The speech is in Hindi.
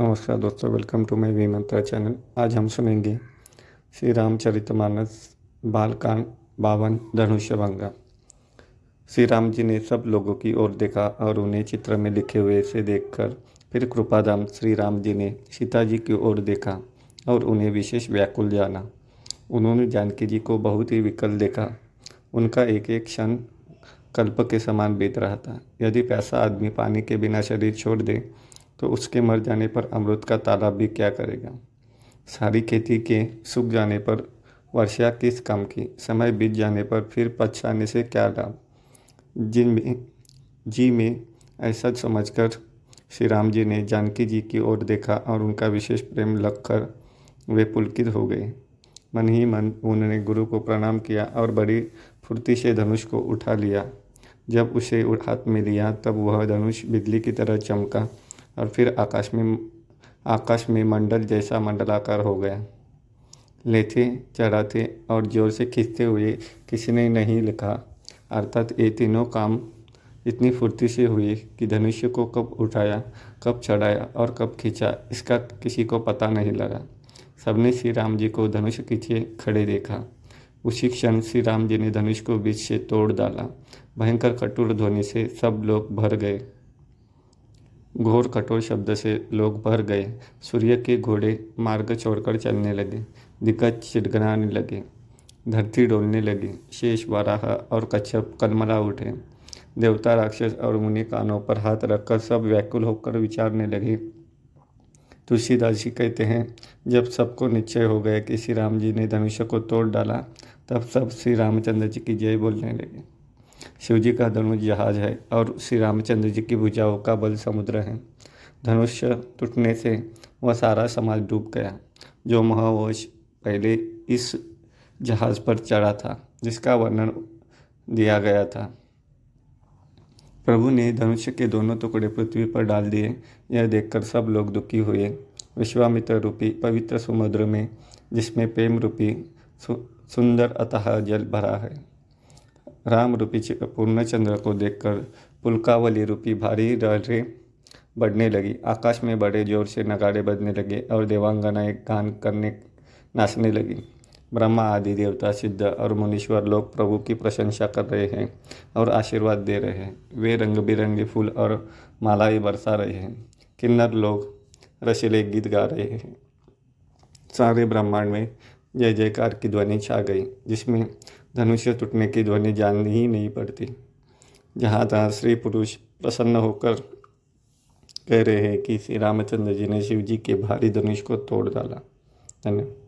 नमस्कार दोस्तों welcome to my V Mantra channel आज हम सुनेंगे श्री रामचरितमानस बालकांड बावन धनुष्य भंगा श्री राम जी ने सब लोगों की ओर देखा और उन्हें चित्र में लिखे हुए से देखकर फिर कृपाधाम श्री राम जी ने सीता जी की ओर देखा और उन्हें विशेष व्याकुल जाना। उन्होंने जानकी जी को बहुत ही विकल देखा। उनका एक एक क्षण कल्प के समान बीत रहा था। यदि पैसा आदमी पानी के बिना शरीर छोड़ दे तो उसके मर जाने पर अमृत का तालाब भी क्या करेगा? सारी खेती के सूख जाने पर, वर्षा किस काम की समय बीत जाने पर फिर पछताने से क्या लाभ? जिन में, जी में ऐसा समझकर श्री राम जी ने जानकी जी की ओर देखा और उनका विशेष प्रेम लगकर वे पुलकित हो गए। मन ही मन उन्होंने गुरु को प्रणाम किया और बड़ी फुर्ती से धनुष को उठा लिया। जब उसे हाथ में लिया, तब वह धनुष बिजली की तरह चमका और फिर आकाश में आकाश में मंडल जैसा मंडलाकार हो गया। लेते चढ़ाते और ज़ोर से खींचते हुए किसी ने नहीं लिखा। अर्थात ये तीनों काम इतनी फुर्ती से हुए कि धनुष्य को कब उठाया, कब चढ़ाया और कब खींचा, इसका किसी को पता नहीं लगा। सबने श्री राम जी को धनुष खींचे खड़े देखा। उसी क्षण श्री राम जी ने धनुष को बीच से तोड़ डाला। भयंकर कटुर ध्वनि से सब लोग भर गए। घोर कठोर शब्द से लोग भर गए। सूर्य के घोड़े मार्ग छोड़कर चलने लगे। दिग्गज चिड़गड़ाने लगे। धरती डोलने लगी। शेष वाराह और कच्छप कलमला उठे। देवता, राक्षस और मुनि कानों पर हाथ रखकर सब व्याकुल होकर विचारने लगे। तुलसीदास जी कहते हैं, जब सबको निश्चय हो गया कि श्री राम जी ने धनुष्य को तोड़ डाला, तब सब श्री रामचंद्र जी की जय बोलने लगे। शिव जी का धनुष जहाज़ है और श्री रामचंद्र जी की भुजाओं का बल समुद्र है। धनुष्य टूटने से वह सारा समाज डूब गया। जो महावश पहले इस जहाज़ पर चढ़ा था, जिसका वर्णन दिया गया था। प्रभु ने धनुष्य के दोनों टुकड़े पृथ्वी पर डाल दिए। यह देखकर सब लोग दुखी हुए। विश्वामित्र रूपी पवित्र समुद्र में, जिसमें प्रेम रूपी सुंदर अतः जल भरा है। राम रूपी पूर्णचंद्र को देखकर पुलकावली रूपी भारी लहरें बढ़ने लगी। आकाश में बड़े ज़ोर से नगाड़े बजने लगे और देवांगनाएँ गान करने नाचने लगी। ब्रह्मा, आदि देवता, सिद्ध और मुनीश्वर लोग प्रभु की प्रशंसा कर रहे हैं और आशीर्वाद दे रहे हैं। वे रंग बिरंगे फूल और मालाएँ बरसा रहे हैं। किन्नर लोग रसीले गीत गा रहे हैं। सारे ब्रह्मांड में जय जयकार की ध्वनि छा गई, जिसमें धनुष्य टूटने की ध्वनि जाननी ही नहीं पड़ती। जहाँ तहाँ श्री पुरुष प्रसन्न होकर कह रहे हैं कि श्री रामचंद्र जी ने शिव जी के भारी धनुष को तोड़ डाला। धन्यवाद।